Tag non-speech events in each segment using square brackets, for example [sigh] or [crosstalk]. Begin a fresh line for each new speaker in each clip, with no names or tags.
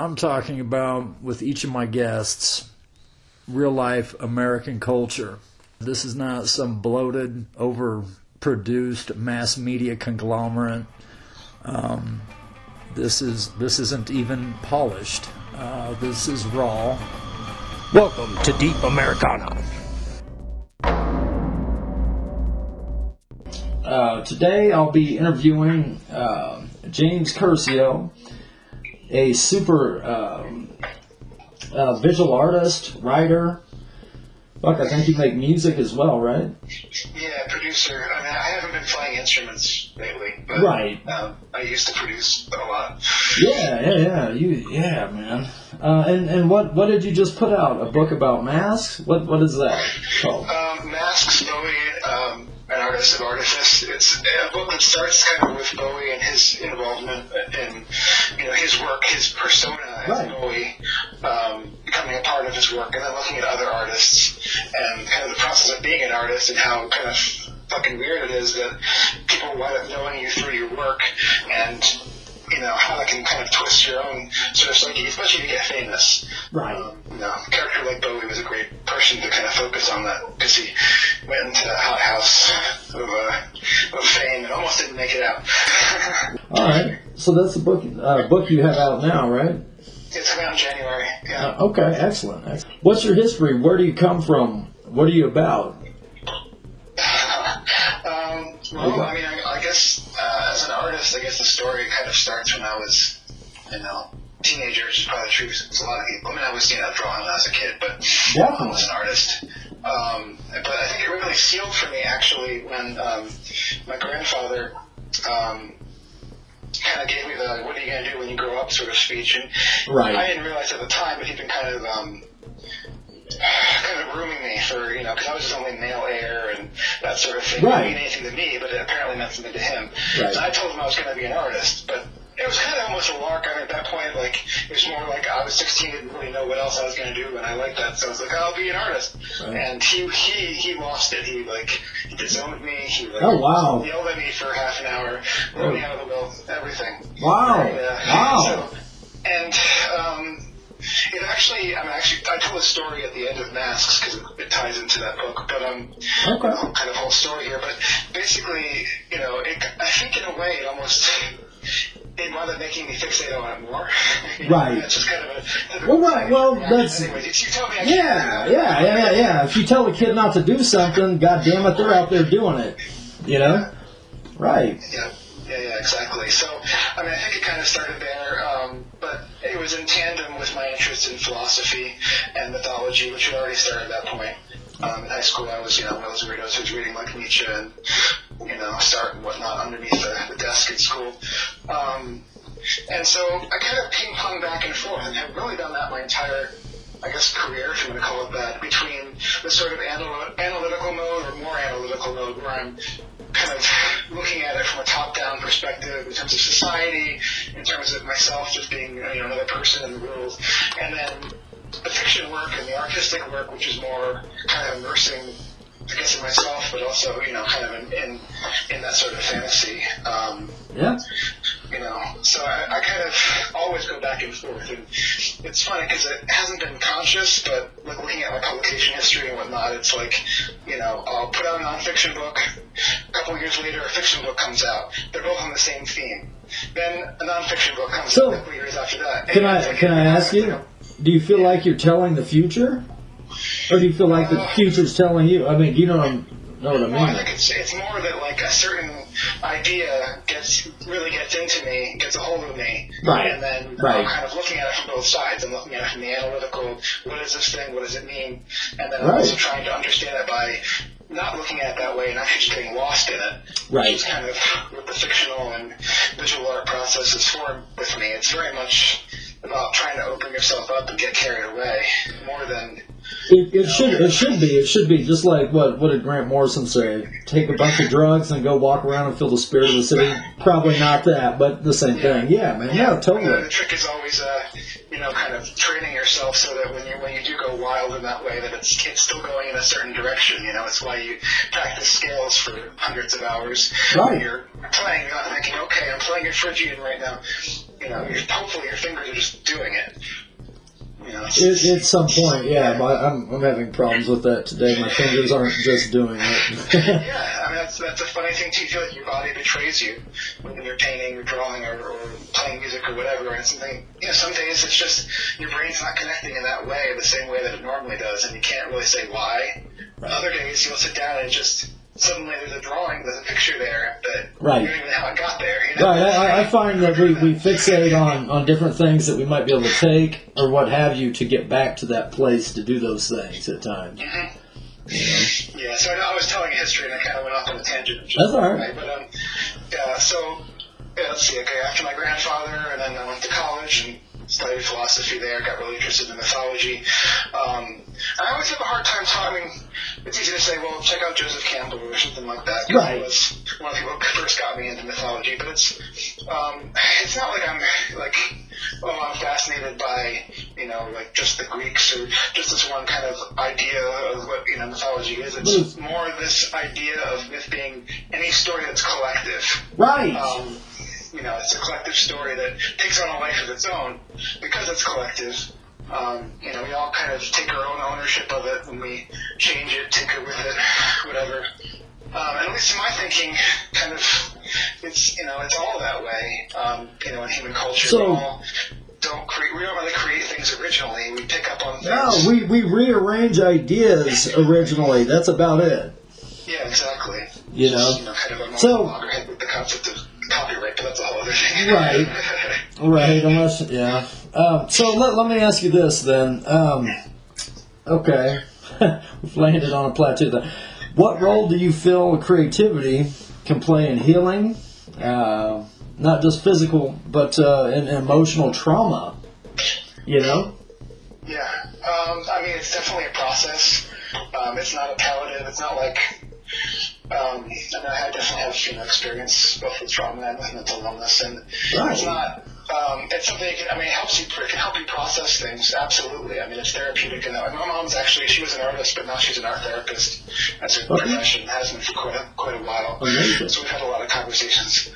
I'm talking about with each of my guests real life American culture. This is not some bloated, overproduced mass media conglomerate. Um, this is this isn't even polished. Uh, this is raw.
Welcome to Deep Americana.
Uh, today I'll be interviewing uh, James Curcio, a super um, uh, visual artist, writer. Fuck, I think you make music as well, right?
Yeah, producer. I mean, I haven't been playing instruments lately, but
Right.
um, I used to produce a lot.
Yeah, yeah, yeah. You, yeah, man. Uh, and and what what did you just put out? A book about masks? What what is that called?
Um, Masks, artist of artifice. It's a book that starts kind of with Bowie and his involvement in, you know, his work, his persona as
Right.
Bowie, um, becoming a part of his work, and then looking at other artists and kind of the process of being an artist and how kind of fucking weird it is that people wind up knowing you through your work and. You know how that can kind of twist your own sort of psyche, especially if you get famous.
Right.
Um, you know, a character like Bowie was a great person to kind of focus on that because he went into that hot house of, uh, of fame and almost didn't make it out. [laughs]
All right. So that's the book uh, book you have out now, right?
it's around January. Yeah.
Uh, okay, excellent. excellent. What's your history? Where do you come from? What are you about? [laughs]
um, well, I mean, I, artist, I guess the story kind of starts when I was, you know, teenager, which is probably true for a lot of people. I mean, I was, you know, drawing when I was a kid, but yeah. I was an artist. Um, but I think it really sealed for me actually when um, my grandfather um, kind of gave me the "What are you going to do when you grow up?" sort of speech, and
Right.
I didn't realize at the time, but he'd been kind of um, kind of grooming me for you know because I was his only male heir and that sort of thing.
Right.
It didn't mean anything to me, but it apparently meant something to him.
Right.
So I told him I was going to be an artist, but. It was kind of almost a lark. I mean, at that point, like it was more like I was 16, didn't really know what else I was going to do, and I liked that, so I was like, I'll be an artist.
Right.
And he he he lost it. He like he disowned me. He like
Oh, wow.
yelled at me for half an hour, threw me out of the will, everything.
Wow.
And, uh,
Wow.
So, and um, it actually, I mean, actually, I told a story at the end of Masks because it, it ties into that book. But um,
Okay.
the kind of whole story here. But basically, you know, it, I think in a way, it almost it wound up making me fixate on it more. [laughs]
Right.
It's just kind of a.
Well, right, well, that's-
Anyways, it's, you tell me.
Yeah, yeah, yeah, yeah, yeah. If you tell a kid not to do something, god damn it, they're out there doing it. You know? Right.
Yeah, yeah, yeah, exactly. So, I mean, I think it kind of started there, um, it was in tandem with my interest in philosophy and mythology, which had already started at that point. Um, in high school, I was, you know, one of those weirdos who was reading like Nietzsche and, you know, Sartre and whatnot underneath the, the desk in school. Um, and so I kind of ping pong back and forth, and have really done that my entire, I guess, career, if you want to call it that, between the sort of anal- analytical mode or more analytical mode, where I'm kind of looking at it from a top-down perspective in terms of society, in terms of myself just being you know, another person in the world, and then the fiction work and the artistic work, which is more kind of immersing, I guess, in myself, but also you know, kind of in in, in that sort of fantasy. Um,
Yeah.
you know, so I, I kind of always go back and forth, and it's funny because it hasn't been conscious, but like looking at my publication history and whatnot, it's like, you know, I'll put out a nonfiction book, a couple years later, a fiction book comes out. They're both on the same theme. Then a nonfiction book comes
So,
out a couple years after that.
Can I
like,
can I ask
you
you? Do you feel like you're telling the future, or do you feel like the future's telling you? I mean, do you know know what I
Well, I
mean?
think it's it's more that like a certain idea gets really gets into me, gets a hold of me,
Right.
and then
Right.
I'm kind of looking at it from both sides. I'm looking at it from the analytical, what is this thing, what does it mean, and then I'm
Right.
also trying to understand it by not looking at it that way and actually just getting lost in it.
Right.
Which is kind of what the fictional and visual art process is for with me. It's very much about trying to open yourself up and get carried away more than
It, it should it should be it should be just like what what did Grant Morrison say? Take a bunch of drugs and go walk around and feel the spirit of the city. Probably not that, but the same thing. Yeah, man. Yeah,
Uh,
totally.
the trick is always, uh, you know, kind of training yourself so that when you when you do go wild in that way, that it's it's still going in a certain direction. You know, it's why you practice scales for hundreds of hours.
Right.
When you're playing, you're not thinking, okay, I'm playing a Phrygian right now. You know, you're, hopefully your fingers are just doing it. You know, it's,
It, at some point, yeah, but I'm I'm having problems with that today. My fingers aren't just doing it. [laughs]
Yeah, that's that's a funny thing too. You feel like your body betrays you when you're painting or drawing or, or playing music or whatever. And something, you know, some days it's just your brain's not connecting in that way, the same way that it normally does, and you can't really say why. Other days you'll sit down and just suddenly there's a drawing, there's a picture there that
Right.
you don't even know how it got there. You know?
Right, I, I find that we, we fixate on, on different things that we might be able to take or what have you to get back to that place to do those things at times. Mm-hmm.
Yeah, so I, know I was telling a history and I kind of went off on a tangent. which
That's all right.
But um, yeah, so yeah, let's see. Okay, after my grandfather, and then I went to college and studied philosophy there. Got really interested in mythology. Um, I always have a hard time talking. It's easy to say, well, check out Joseph Campbell or something like that.
Right.
He was one of the people who first got me into mythology. But it's um, it's not like I'm like oh I'm fascinated by you know like just the Greeks or just this one kind of idea of what you know mythology is. It's more this idea of myth being any story that's collective.
Right.
Um, you know, it's a collective story that takes on a life of its own because it's collective. Um, you know, we all kind of take our own ownership of it when we change it, tinker with it, whatever. Um, and at least in my thinking, kind of, it's you know, it's all that way. Um, you know, in human culture,
So-
we all don't create. We don't really create things originally. We pick up on things.
no, we, we rearrange ideas originally. That's about it.
yeah, exactly.
You know?
You know, kind of a
So-
with the concept of copyright, but that's a whole other thing.
Right. Right, unless, yeah. Um, so let, let me ask you this then. Um, okay. [laughs] We've landed on a plateau there. What role do you feel creativity can play in healing? Uh, not just physical, but uh, in emotional trauma. You know?
Yeah, um, I mean, it's definitely a process. Um, it's not a palliative. It's not like. Um, I mean, I definitely have know experience both with trauma and with mental illness, and
Right.
it's not. Um, it's something. That can, I mean, it helps you. It can help you process things. Absolutely. I mean, it's therapeutic. And my mom's actually she was an artist, but now she's an art therapist. That's her
Okay.
profession. Has been for quite a, quite a while.
Amazing.
So we've had a lot of conversations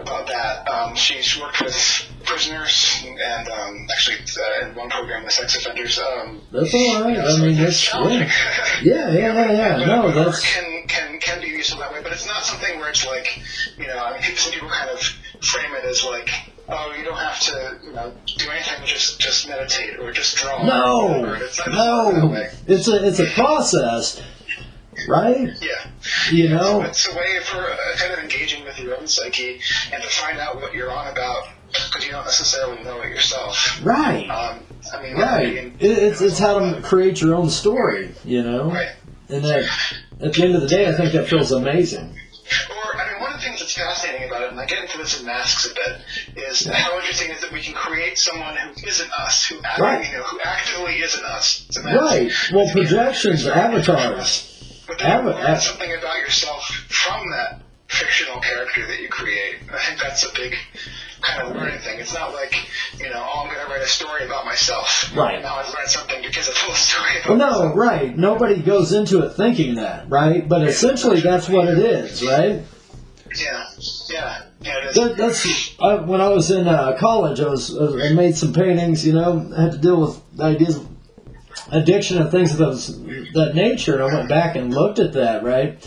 about that. Um, she's worked with prisoners and um, actually uh, in one program with sex offenders. Um,
That's all right.
you know,
I mean, that's.
challenging. [laughs]
Yeah, yeah, yeah, yeah. No, that's.
can can can be useful that way, but it's not something where it's like, you know, I mean, some people kind of frame it as like, oh, you don't have to, you know, do anything, just just meditate or just draw.
No.
It's not, it's not that
no. It's a, it's a process, right?
Yeah.
You
So
know?
it's a way for uh, kind of engaging with your own psyche and to find out what you're on about because you don't necessarily know it yourself.
Right.
Um, I mean,
Right.
I mean,
It, it's it's how to create your own story, you know.
Right.
And that at the end of the day, I think that feels amazing.
Or, I mean, one of the things that's fascinating about it, and I get into this in masks a bit, is how interesting is that we can create someone who isn't us, who act,
Right.
you know, who actively isn't us. It's a mask.
Right. Well, projections, avatars.
But then
Ava-
learn something about yourself from that fictional character that you create. I think that's a big kind of learning thing. It's not like, you know, oh, I'm going to write a story about myself.
Right.
Now I've learned something because I told a story about
Well, no,
myself.
right. Nobody goes into it thinking that, right? But essentially, that's what it is, right?
Yeah. Yeah. Yeah.
That, that's I, when I was in uh, college. I was I made some paintings. You know, I had to deal with ideas addiction and things of those that nature. And I went back and looked at that, right?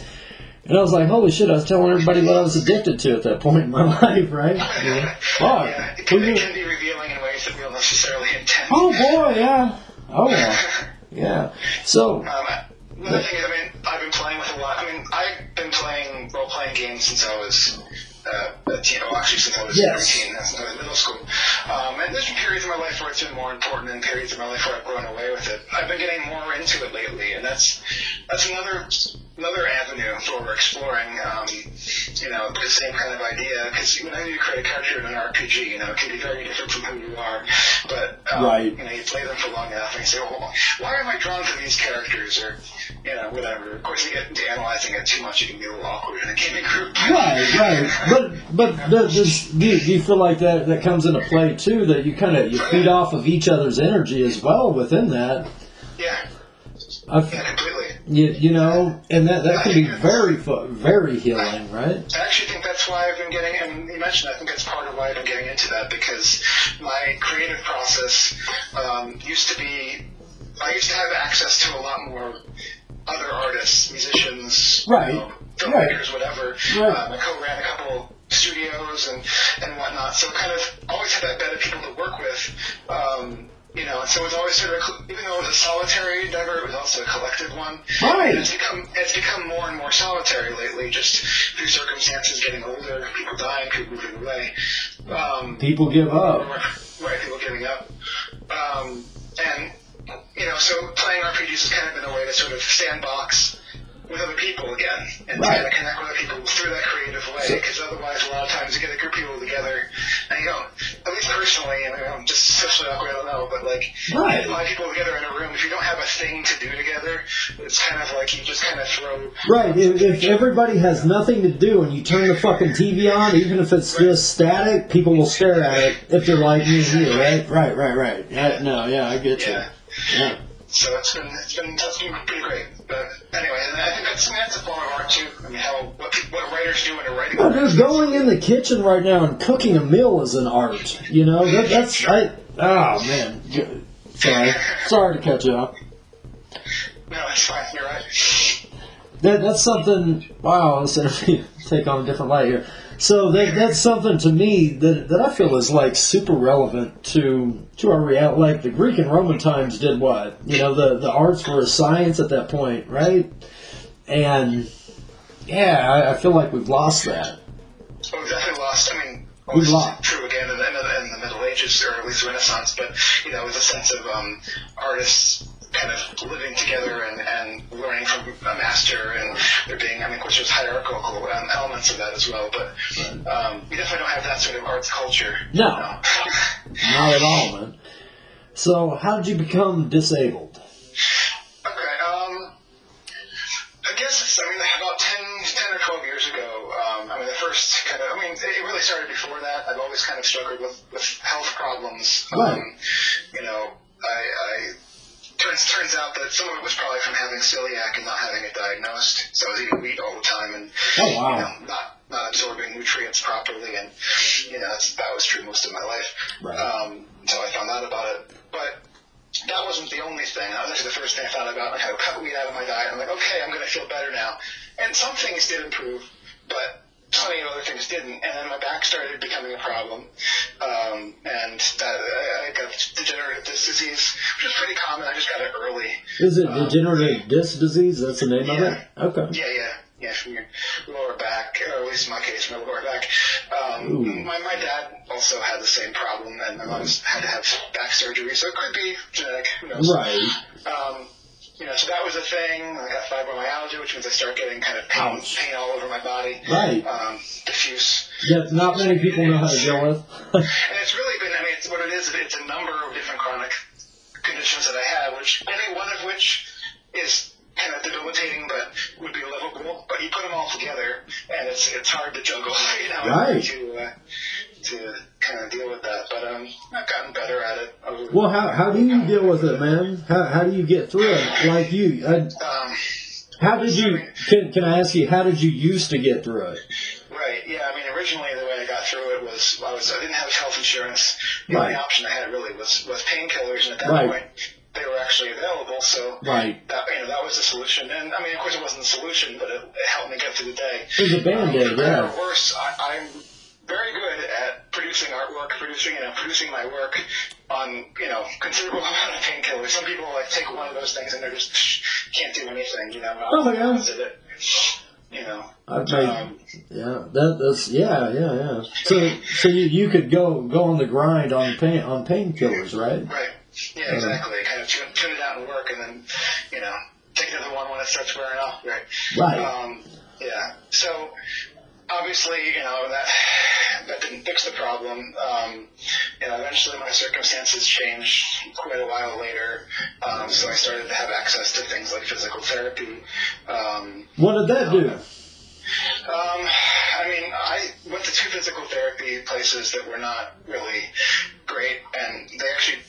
And I was like, holy shit! I was telling everybody what I was addicted to at that point in my [laughs] life, right? You know, fuck.
Yeah, it can, it can be revealing in ways that we don't necessarily intend.
Oh boy, yeah. Oh yeah, [laughs] yeah. So
Um, another thing is, I mean, I've been playing with a lot. I mean, I've been playing role playing games since I was uh, a teen. Well, actually, since I was
Yes.
13, since I was in middle school. Um, and there's been periods in my life where it's been more important, and periods in my life where I've grown away with it. I've been getting more into it lately, and that's that's another another avenue for exploring, um, you know, the same kind of idea. Because whenever you create a character in an RPG, you know, it can be very different from who you are. But um,
Right.
you know, you play them for long enough, and you say, well, why am I drawn to these characters, or you know, whatever. Of course, you get into analyzing it too much, you can be a little awkward in a gaming group.
Right, right. But but does, do, you, do feel like that that comes into play too? That you kind of you feed off of each other's energy as well within that.
Yeah,
I,
yeah, completely.
You, you know, and that that can be very very healing, right?
I actually think that's why I've been getting, and you mentioned, I think that's part of why I've been getting into that because my creative process um, used to be, I used to have access to a lot more other artists, musicians,
Right.
you know, filmmakers, whatever.
Right.
Um, I co-ran a couple studios and, and whatnot, so kind of always had that bed of people to work with. Um, you know, and so it's always sort of, even though it was a solitary endeavor, it was also a collective one.
Right.
And it's become it's become more and more solitary lately, just through circumstances getting older, people dying, people moving away. Um,
People give up.
right, people giving up. Um, and, you know, so playing RPGs has kind of been a way to sort of sandbox with other people again and
Right.
to kind of connect with other people through that creative way because otherwise a lot of times you get a group of people together and you don't, at least personally, and I'm just socially awkward, I don't know, but like
Right.
you get a lot of people together in a room, if you don't have a thing to do together, it's kind of like you just kind of throw
Right. If, if everybody has nothing to do and you turn the fucking TV on, even if it's just static, people will stare at it if they're like me right? Right, right, right. Yeah, no, yeah, I get you.
Yeah. So it's been it's been that's been pretty great. But anyway, and I think that's that's a form of art too. I mean, how what what writers do in a writing.
But dude, going in the kitchen right now and cooking a meal is an art. You know, that, that's I. Oh man, sorry, sorry to cut you off.
No, it's fine. You're right.
That that's something. Wow, this interview [laughs] take on a different light here. So that that's something to me that that I feel is like super relevant to to our reality. Like the Greek and Roman times did what? You know, the the arts were a science at that point, right? And yeah, I, I feel like we've lost that.
Well, we've definitely lost. I mean,
We've lost.
true again in the, in, the, in the Middle Ages or at least Renaissance, but you know, with a sense of um, artists kind of living together and, and learning from a master, and there being, I mean, of course, there's hierarchical um, elements of that as well, but um, we definitely don't have that sort of arts culture.
No.
you know. [laughs]
Not at all, man. So how did you become disabled?
Okay, um, I guess it's, I mean, about 10, 10 or 12 years ago, um, I mean, the first kind of, I mean, it really started before that. I've always kind of struggled with, with health problems.
Right.
Um, you know, I, I, turns, turns out that some of it was probably from having celiac and not having it diagnosed. So I was eating wheat all the time and,
Oh,
you know, not, not absorbing nutrients properly. And, you know, that's, that was true most of my life.
Right.
Um, until I found out about it. But that wasn't the only thing. That was actually the first thing I thought about. Like, I cut weed out of my diet. I'm like, okay, I'm going to feel better now. And some things did improve, but plenty of other things didn't. And then my back started becoming a problem. Um, and that, I, I got degenerative disc disease, which is pretty common. I just got it early.
Is it degenerative disc disease? That's the name of it. Okay.
Yeah, yeah, yeah, from your lower back, or at least in my case, my lower back. Um, my, my dad also had the same problem, and my mom's had to have back surgery, so it could be genetic. Who knows?
Right.
Um, you know, so that was a thing. I got fibromyalgia, which means I start getting kind of pain,
Ouch.
pain all over my body.
Right.
Um, diffuse.
Yet not many people know how to deal with. [laughs]
And it's really been, I mean, it's what it is, it's a number of different chronic conditions that I have, which any one of which is kind of debilitating, but would be livable. But you put them all together, and it's it's hard to juggle, [laughs] you know,
Right.
to uh, to kind of deal with that. But um, I've gotten better at it. Over,
well, how, how do you deal with it, man? How, how do you get through it? Like you, I,
um,
how did you? Can, can I ask you? How did you used to get through it?
Right. Yeah. I mean, originally the way I got through it was I was I didn't have health insurance. The only option I had really was was painkillers, and at that
Right.
point they were actually available. So
Right.
that you know that was the solution. And I mean, of course, it wasn't the solution, but it, it helped me get through the day.
It was a band-aid,
For better
yeah.
or worse, I, I'm very good at producing artwork, producing you know producing my work on you know considerable [laughs] amount of painkillers. Some people like take one of those things and they're just can't do anything. You know.
Oh, yeah.
opposite it. You know.
I've made,
Um,
yeah, that, that's yeah, yeah, yeah. So, so you, you could go go on the grind on pain on painkillers, right?
Right. Yeah, exactly. Kind of tune, tune it out and work, and then, you know, take another one when it starts wearing off. Right.
Right.
Um, yeah. So obviously, you know that that didn't fix the problem. Um, you know, eventually my circumstances changed quite a while later. Um, so I started to have access to things like physical therapy. Um,
What did that do?
um, I mean, I went to two physical therapy places that were not really great, and they actually,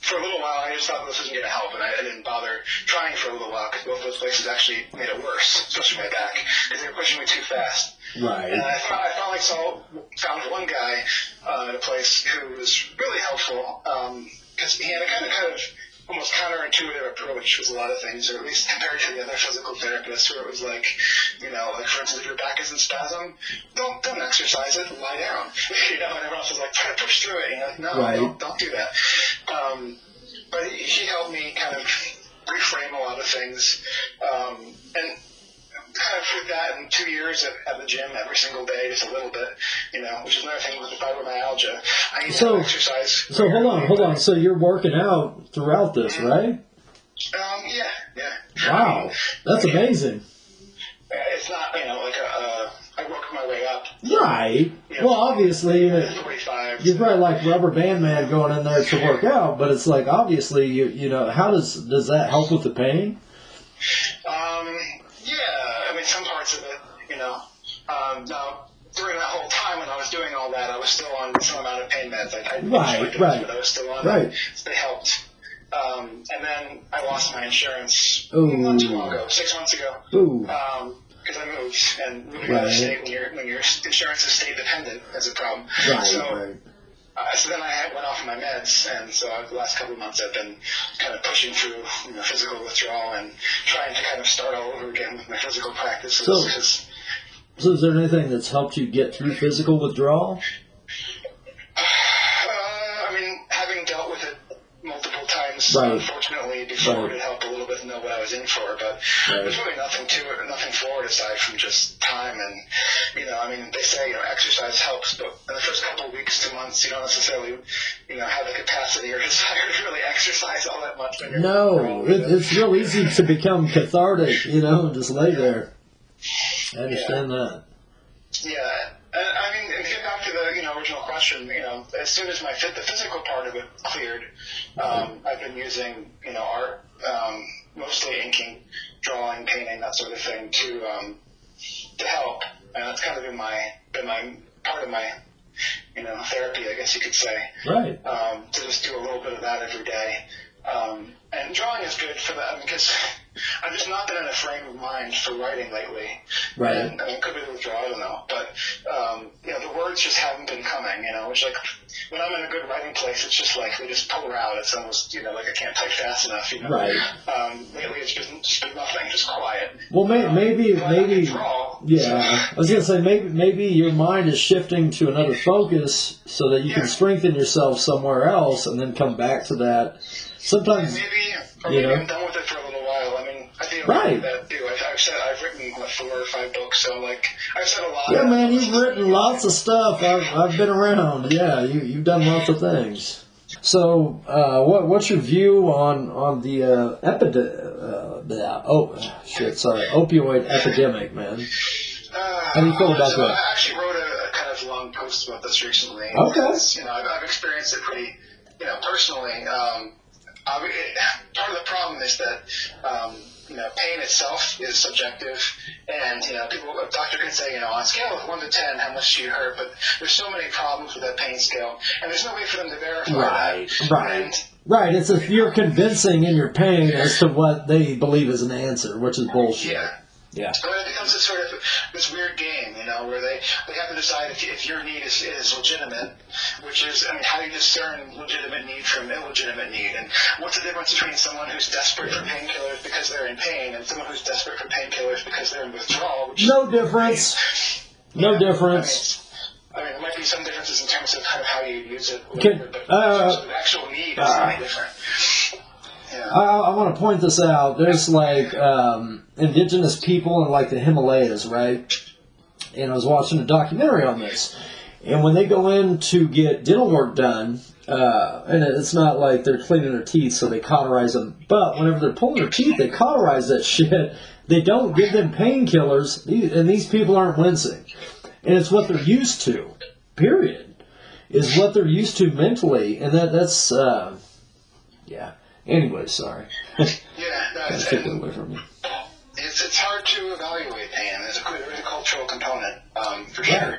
for a little while, I just thought this wasn't going to help, and I, I didn't bother trying for a little while because both of those places actually made it worse, especially my back, because they were pushing me too fast.
Right.
And I, found, I finally saw, found one guy uh, at a place who was really helpful because he had a kind of kind of almost counterintuitive approach with a lot of things, or at least compared to the other physical therapists, where it was like, you know, like for instance, if your back is in spasm, don't don't exercise it, lie down. [laughs] You know, and everyone else was like, try to push through it. You know, like, no,
Right.
don't, don't do that. Um, but he, he helped me kind of reframe a lot of things, um, and with that in two years at, at the gym every single day, just a little bit, you know, which is another thing with the fibromyalgia. I need
So-
to exercise.
So hold on, hold on. So you're working out throughout this, right?
Um, yeah, yeah.
Wow, that's amazing.
It's not, you know, like a, uh, I work my way up.
Right. Well, obviously, uh,
45.
you're probably like rubber band man going in there to work out, but it's like obviously, you you know, how does does that help with the pain?
Um, yeah, I mean, some parts of it, you know. Um, now, during that whole time when I was doing all that, I was still on some amount of pain meds. Like, I
Right,
finish
right.
But I was still on
Right.
them. So they helped. Um, and then I lost my insurance
Ooh.
not too long ago, six months ago.
Ooh.
Um, because I moved, and moving
Right.
another state when your when your insurance is state dependent is a problem.
Right.
So,
right.
Uh, so then I went off my meds, and so the last couple of months I've been kind of pushing through you know, physical withdrawal and trying to kind of start all over again with my physical practices.
So- So is there anything that's helped you get through physical withdrawal?
uh, I mean, having dealt with it multiple times,
Right.
unfortunately, before
Right.
it helped a little bit know what I was in for. But
Right.
there's really nothing to it, nothing for it aside from just time. And you know, I mean, they say you know exercise helps, but in the first couple of weeks to months, you don't necessarily you know have the capacity or [laughs] desire to really exercise all that much. When you're
No, it, it's real easy to become cathartic, you know, and just lay there. I understand that.
Yeah, and I mean, and to get back to the you know original question, you know, as soon as my fit, the physical part of it cleared, um, I've been using you know art, um, mostly inking, drawing, painting, that sort of thing to um, to help, and that's kind of been my been my part of my you know therapy, I guess you could say,
Right.
um, to just do a little bit of that every day. Um, and drawing is good for that because I've just not been in a frame of mind for writing lately.
Right.
And, I mean, it could be the withdrawal, I don't know. But, um, you know, the words just haven't been coming, you know, which, like, when I'm in a good writing place, it's just like they just pour out. It's almost, you know, like I can't type fast enough, you know.
Right.
Um, lately, it's been, just been nothing, just quiet.
Well, may, maybe,
I can
maybe,
draw,
yeah. I was gonna say maybe, maybe your mind is shifting to another focus so that you can
Yeah.
strengthen yourself somewhere else, and then come back to that.
So
Sometimes,
maybe, or
You
maybe
know?
I'm done with it for a little while. I mean, I think
Right.
that too. I've, I've said I've written what, four or five books, so like I've said a lot.
yeah, man, you've written lots of stuff. I've, I've been around. Yeah, you, you've done lots of things. So, uh, what, what's your view on on the uh, epidemic? Uh, oh, shit, sorry, opioid epidemic, man.
Uh,
How do you feel about
so
that?
I actually wrote a, a kind of long post about this recently.
Okay.
You know, I've, I've experienced it pretty, you know, personally. Um, I, it, part of the problem is that, um, you know, pain itself is subjective, and you know, people, a doctor can say, you know, on a scale of one to ten, how much do you hurt? But there's so many problems with that pain scale, and there's no way for them to verify
Right,
that.
right.
And,
Right, it's if you're convincing in your pain as to what they believe is an answer, which is bullshit.
yeah.
Yeah.
But it becomes a sort of this weird game, you know, where they, they have to decide if, if your need is, is legitimate, which is, I mean, how do you discern legitimate need from illegitimate need? And what's the difference between someone who's desperate for painkillers because they're in pain and someone who's desperate for painkillers because they're in withdrawal? Which
No difference. No
I mean,
difference.
I mean, there might be some differences in terms of how, how you use it,
Can-
but in
uh,
terms of actual need is
uh,
different. Yeah.
I, I want to point this out. There's like um, indigenous people in like the Himalayas, right? And I was watching a documentary on this, And when they go in to get dental work done, uh, and it's not like they're cleaning their teeth, so they cauterize them. But whenever they're pulling their teeth, they cauterize that [laughs] shit. They don't give them painkillers, and these people aren't wincing. And it's what they're used to. Period. Is what they're used to mentally, and that that's uh, yeah. Anyway, sorry. [laughs]
Yeah, no,
Gotta
it's,
take it away from you.
it's, it's hard to evaluate pain. There's a, there's a cultural component, um, for
Right.
sure.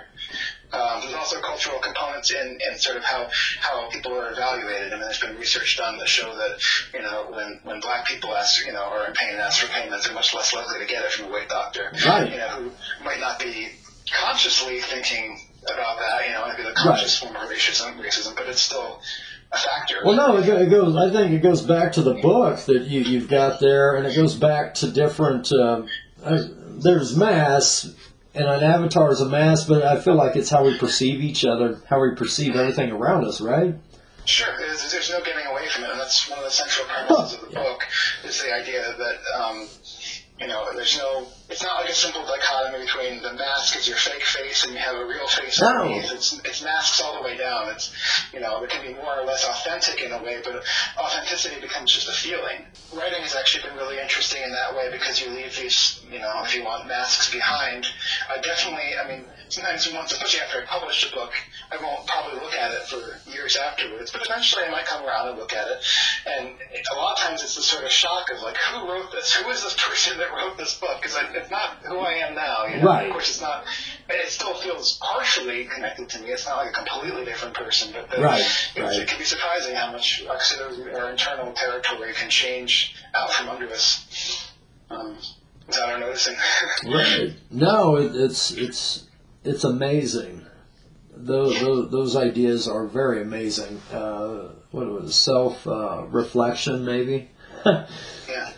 Um, there's also cultural components in, in sort of how, how people are evaluated. I mean, there's been research done that show that, you know, when, when black people ask, you know, are in pain and ask for payment, they're much less likely to get it from a weight doctor.
Right.
You know, who might not be consciously thinking about that, you know, maybe the conscious form of racism, racism, but it's still factor.
Well, no, it, it goes. I think it goes back to the book that you, you've got there, and it goes back to different. Um, uh, there's mass, and an avatar is a mass, but I feel like it's how we perceive each other, how we perceive everything around us, right?
Sure, there's, there's no getting away from it, and that's one of the central premises of the book is the idea that um, you know there's no. It's not like a simple dichotomy between the mask is your fake face and you have a real face
No.
underneath. It's it's masks all the way down. It's you know it can be more or less authentic in a way, but authenticity becomes just a feeling. Writing has actually been really interesting in that way because you leave these you know if you want masks behind. I definitely, I mean. Sometimes once, especially after I publish a book, I won't probably look at it for years afterwards, but eventually I might come around and look at it. And a lot of times it's the sort of shock of like, who wrote this? Who is this person that wrote this book? Because it's not who I am now. You know?
Right.
Of course, it's not. And it still feels partially connected to me. It's not like a completely different person, but the,
Right,
It,
right.
it can be surprising how much our internal territory can change out from under us um, without our noticing. [laughs]
Right. No, it, it's it's it's amazing. Those, those, those ideas are very amazing. Uh, what was it, self uh, reflection, maybe, [laughs]
yeah.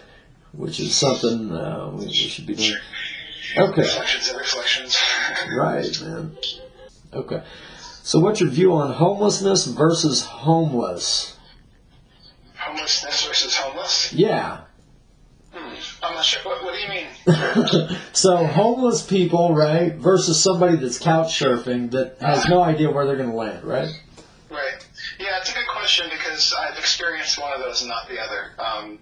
which is something uh, we, we should be doing. Okay.
Reflections and reflections. [laughs]
Right, man. Okay. So, what's your view on homelessness versus homeless?
Homelessness versus homeless?
Yeah.
I'm not sure. What, what do you mean? [laughs]
so, homeless people, right, versus somebody that's couch surfing that has no idea where they're going to land, right?
Right. Yeah, it's a good question because I've experienced one of those and not the other. Um,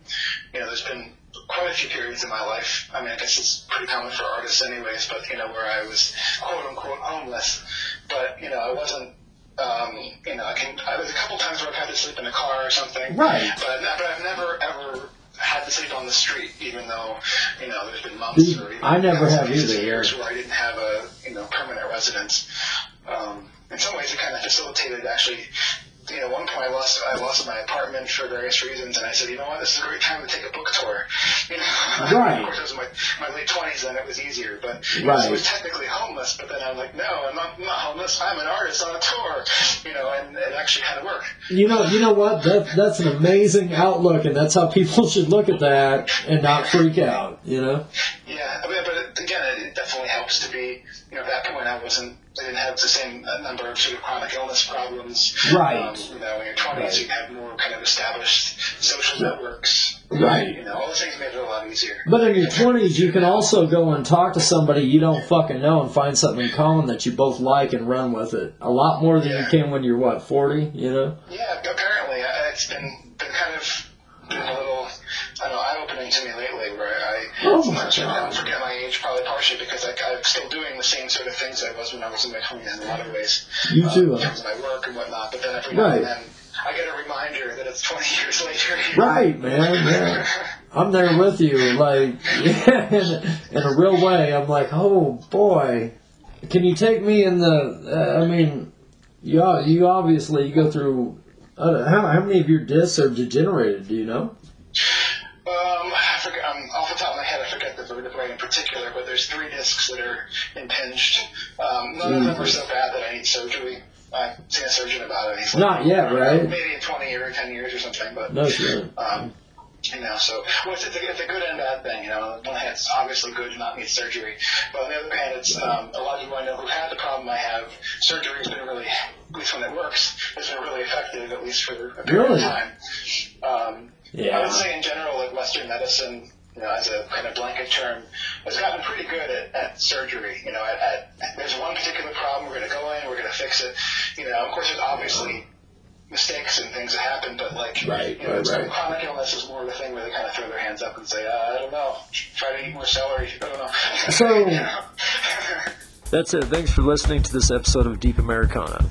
you know, there's been quite a few periods in my life. I mean, I guess it's pretty common for artists, anyways. But you know, where I was quote unquote homeless, but you know, I wasn't. Um, you know, I can. I was a couple times where I've had to sleep in a car or something.
Right.
But but I've never ever had to sleep on the street, even though you know there's been months or even
I never have either,
years where I didn't have a you know permanent residence. Um, in some ways, it kind of facilitated actually. You know, one point I lost I lost my apartment for various reasons, and I said, you know what, this is a great time to take a book tour. You know, [laughs]
Right.
of course, it was my my late twenties, then it was easier, but
Right.
know, I was technically homeless. But then I'm like, no, I'm not, I'm not homeless. I'm an artist on a tour. You know, and it actually kind of worked.
You know, you know what? That that's an amazing outlook, and that's how people [laughs] should look at that and not freak out. You know?
Yeah, I mean, but again, it, it definitely helps to be. You know, at that point, I wasn't. I didn't have the same uh, number of sort of chronic illness problems.
Right.
Um, you know, in your twenties,
Right.
you have more kind of established social networks.
Right.
You know, all those things made it a lot easier.
But in your twenties, you can also go and talk to somebody you don't fucking know and find something in common that you both like and run with it. A lot more than you can when you're what forty. You know?
Yeah, apparently, uh, it's been been kind of been a little. I don't to me lately, where I
Oh my
sometimes forget,
God.
forget my age, probably partially because I, I'm still doing the same sort of things I was when I was in my 20s in a lot of ways.
You too,
Uh, in terms of my work and whatnot, but then every now and then I get a reminder that it's 20 years later.
Right, man. Yeah. [laughs] I'm there with you. Like, yeah, [laughs] in, in a real way. I'm like, oh boy, can you take me in the? Uh, I mean, you you obviously you go through. Uh, how how many of your discs are degenerated? Do you know?
Um, I forget, um, off the top of my head, I forget the vertebrae in particular, but there's three discs that are impinged. Um, none of them are so bad that I need surgery. I've seen a surgeon about it. He's like,
Not yet, right?
Maybe in 20 or 10 years or something, but
No, sure.
um, you know, so well, it's, it's, a, it's a good and bad thing. You know, on the one hand, it's obviously good to not need surgery, but on the other hand, it's um, a lot of you I know who had the problem I have. Surgery has been really, at least when it works, has been really effective, at least for a period
Really?
of time. Um, I would say in general, like Western medicine, you know, as a kind of blanket term, has gotten pretty good at, at surgery. You know, at, at there's one particular problem, we're going to go in, we're going to fix it. You know, of course, there's obviously mistakes and things that happen, but like,
Right,
you know,
right, right.
chronic illness is more of a thing where they kind of throw their hands up and say, uh, I don't know, try to eat more celery. I don't know.
So- [laughs]
You know?
That's it. Thanks for listening to this episode of Deep Americana.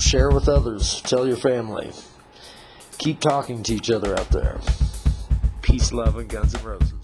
Share with others. Tell your family. Keep talking to each other out there. Peace, love, and Guns N' Roses.